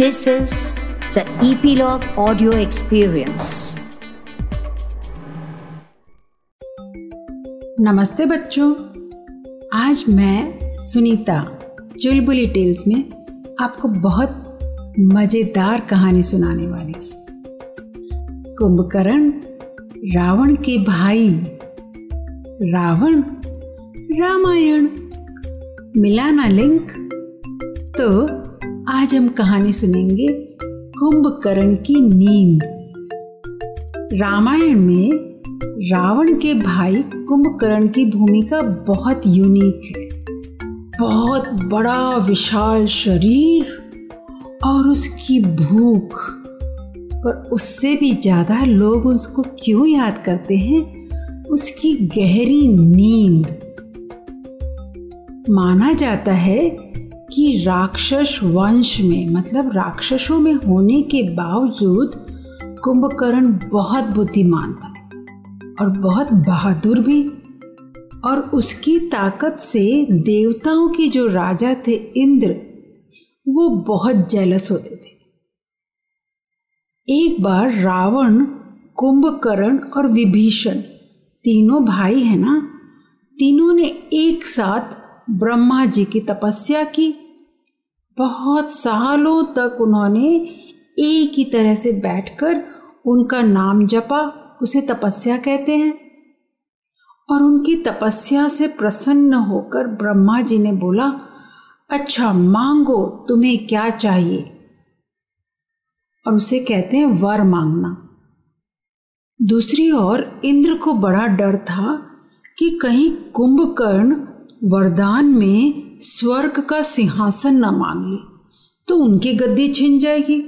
This is the Epilogue Audio Experience. नमस्ते बच्चों। आज मैं, सुनीता, चुलबुली टेल्स में आपको बहुत मज़ेदार कहानी सुनाने वाली कुंभकर्ण, रावण के भाई। रावण, रामायण, मिलाना लिंक। तो आज हम कहानी सुनेंगे कुंभकर्ण की नींद। रामायण में रावण के भाई कुंभकर्ण की भूमिका बहुत यूनिक है। बहुत बड़ा, विशाल शरीर और उसकी भूख। पर उससे भी ज़्यादा लोग उसको क्यों याद करते हैं? उसकी गहरी नींद। माना जाता है कि राक्षस वंश में मतलब राक्षसों में होने के बावजूद कुंभकर्ण बहुत बुद्धिमान था और बहुत बहादुर भी। और उसकी ताकत से देवताओं की जो राजा थे इंद्र, वो बहुत जेलस होते थे। एक बार रावण, कुंभकर्ण और विभीषण, तीनों भाई हैं ना, तीनों ने एक साथ ब्रह्मा जी की तपस्या की। बहुत सालों तक उन्होंने एक ही तरह से बैठकर उनका नाम जपा, उसे तपस्या कहते हैं। और उनकी तपस्या से प्रसन्न होकर ब्रह्मा जी ने बोला अच्छा मांगो, तुम्हें क्या चाहिए? और उसे कहते हैं, वर मांगना। दूसरी ओर इंद्र को बड़ा डर था कि कहीं कुंभकर्ण वरदान में स्वर्ग का सिंहासन न मांग ले तो उनकी गद्दी छिन जाएगी,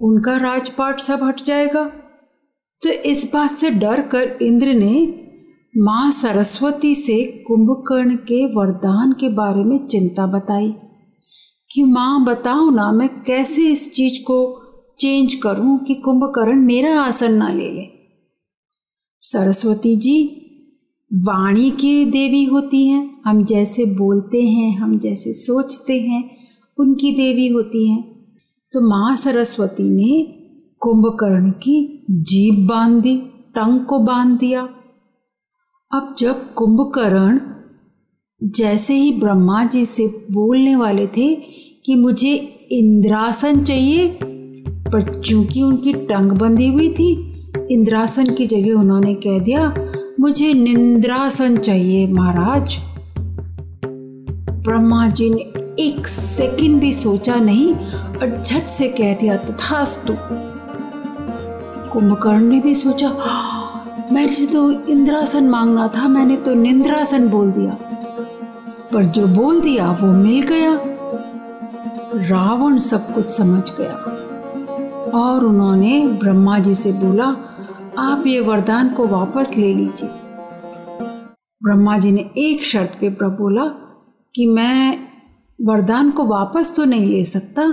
उनका राजपाट सब हट जाएगा। तो इस बात से डर कर इंद्र ने माँ सरस्वती से कुंभकर्ण के वरदान के बारे में चिंता बताई कि, माँ, बताओ ना, मैं कैसे इस चीज़ को चेंज करूँ कि कुंभकर्ण मेरा आसन ना ले ले? सरस्वती जी वाणी की देवी होती हैं। हम जैसे बोलते हैं, हम जैसे सोचते हैं, उनकी देवी होती हैं। तो माँ सरस्वती ने कुंभकर्ण की जीभ बाँध दी, टंग को बाँध दिया। अब जब कुंभकर्ण जैसे ही ब्रह्मा जी से बोलने वाले थे कि मुझे इंद्रासन चाहिए, पर चूँकि उनकी टंग बंधी हुई थी, इंद्रासन की जगह उन्होंने कह दिया मुझे निंद्रासन चाहिए, महाराज। ब्रह्मा जी ने एक सेकंड भी सोचा नहीं और झट से कह दिया, तथास्तु। कुंभकर्ण ने भी सोचा मेरे से तो इंद्रासन मांगना था, मैंने तो निंद्रासन बोल दिया। पर जो बोल दिया, वो मिल गया। रावण सब कुछ समझ गया और उन्होंने ब्रह्मा जी से बोला आप ये वरदान को वापस ले लीजिए। ब्रह्मा जी ने एक शर्त पे बोला कि मैं वरदान को वापस तो नहीं ले सकता,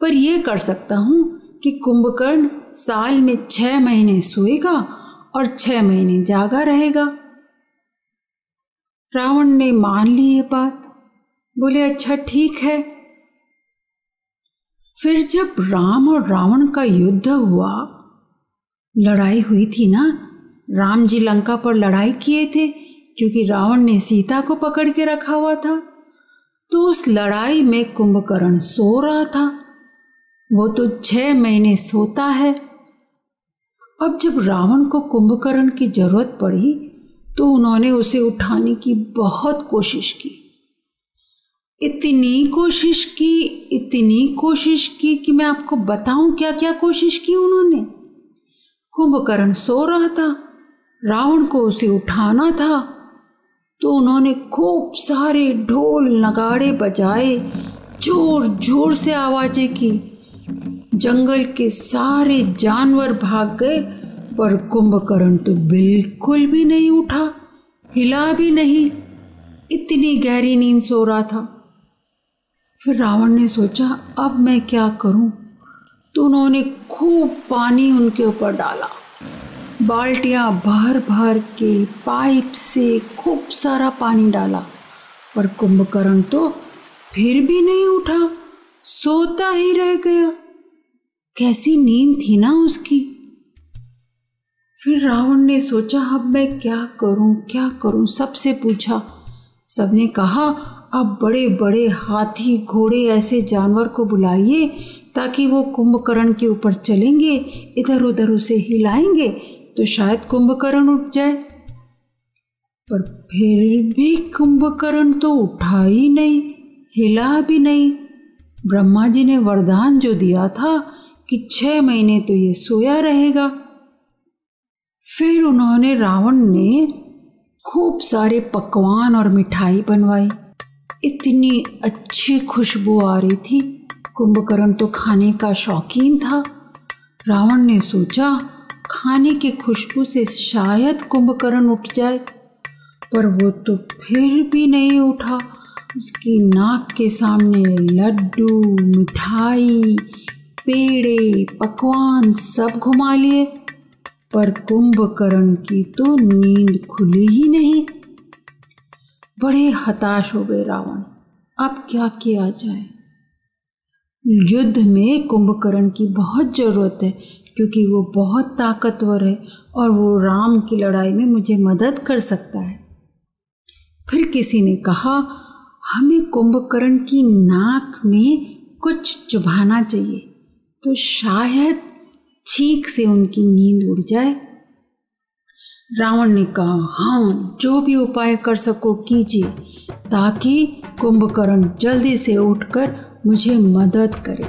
पर यह कर सकता हूँ कि कुंभकर्ण साल में छह महीने सोएगा और छह महीने जागा रहेगा। रावण ने मान ली ये बात, बोले अच्छा ठीक है। फिर जब राम और रावण का युद्ध हुआ लड़ाई हुई थी ना? राम जी लंका पर लड़ाई किए थे, क्योंकि रावण ने सीता को पकड़ के रखा हुआ था। तो उस लड़ाई में कुंभकर्ण सो रहा था। वो तो छह महीने सोता है। अब जब रावण को कुंभकर्ण की ज़रूरत पड़ी तो उन्होंने उसे उठाने की बहुत कोशिश की। इतनी कोशिश की, इतनी कोशिश की कि मैं आपको बताऊँ क्या क्या कोशिश की उन्होंने? कुंभकर्ण सो रहा था, रावण को उसे उठाना था तो उन्होंने खूब सारे ढोल नगाड़े बजाए ज़ोर ज़ोर से आवाज़ें की। जंगल के सारे जानवर भाग गए, पर कुंभकर्ण तो बिल्कुल भी नहीं उठा, हिला भी नहीं, इतनी गहरी नींद सो रहा था। फिर रावण ने सोचा, अब मैं क्या करूँ? उन्होंने खूब पानी उनके ऊपर डाला। बाल्टियाँ भर भर के पाइप से खूब सारा पानी डाला। पर कुंभकर्ण तो फिर भी नहीं उठा, सोता ही रह गया। कैसी नींद थी ना उसकी। फिर रावण ने सोचा, अब मैं क्या करूँ क्या करूँ? सबसे पूछा। सबने कहा अब बड़े बड़े हाथी, घोड़े ऐसे जानवर को बुलाइए ताकि वो कुंभकर्ण के ऊपर चलेंगे इधर उधर उसे हिलाएँगे तो शायद कुंभकर्ण उठ जाए। पर फिर भी कुंभकर्ण तो उठा ही नहीं, हिला भी नहीं। ब्रह्मा जी ने वरदान जो दिया था कि छह महीने तो ये सोया रहेगा। फिर उन्होंने रावण ने खूब सारे पकवान और मिठाई बनवाई। इतनी अच्छी खुशबू आ रही थी। कुंभकर्ण तो खाने का शौकीन था। रावण ने सोचा, खाने की खुशबू से शायद कुंभकर्ण उठ जाए, पर वो तो फिर भी नहीं उठा। उसकी नाक के सामने लड्डू, मिठाई, पेड़े, पकवान सब घुमा लिए, पर कुंभकर्ण की तो नींद खुली ही नहीं। बड़े हताश हो गए रावण। अब क्या किया जाए? युद्ध में कुंभकर्ण की बहुत ज़रूरत है, क्योंकि वो बहुत ताकतवर है और वो राम की लड़ाई में मुझे मदद कर सकता है। फिर किसी ने कहा, हमें कुंभकर्ण की नाक में कुछ चुभाना चाहिए तो शायद छीक से उनकी नींद उड़ जाए। रावण ने कहा हाँ जो भी उपाय कर सको कीजिए, ताकि कुंभकर्ण जल्दी से उठकर मुझे मदद करे।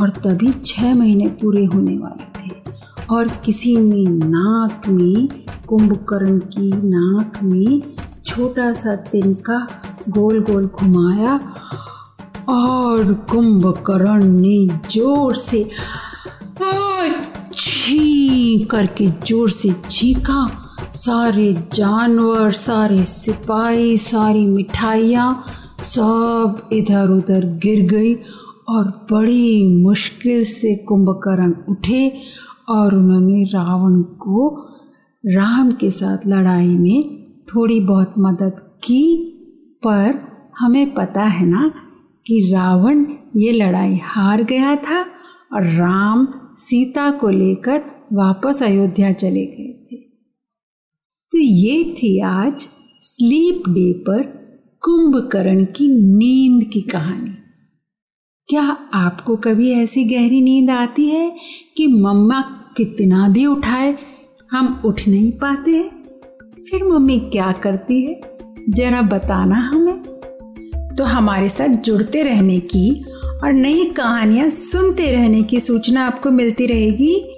और तभी छह महीने पूरे होने वाले थे, और किसी ने नाक में, कुंभकर्ण की नाक में छोटा सा तिनका गोल गोल घुमाया, और कुंभकर्ण ने ज़ोर से छी करके ज़ोर से चीखा सारे जानवर, सारे सिपाही, सारी मिठाइयाँ सब इधर उधर गिर गई और बड़ी मुश्किल से कुंभकर्ण उठे और उन्होंने रावण को राम के साथ लड़ाई में थोड़ी बहुत मदद की। पर हमें पता है ना कि रावण ये लड़ाई हार गया था और राम सीता को लेकर वापस अयोध्या चले गए थे। तो ये थी आज स्लीप डे पर कुंभकर्ण की नींद की कहानी। क्या आपको कभी ऐसी गहरी नींद आती है कि मम्मा कितना भी उठाए, हम उठ नहीं पाते हैं? फिर मम्मी क्या करती है? जरा बताना हमें। तो हमारे साथ जुड़ते रहने की और नई कहानियाँ सुनते रहने की सूचना आपको मिलती रहेगी।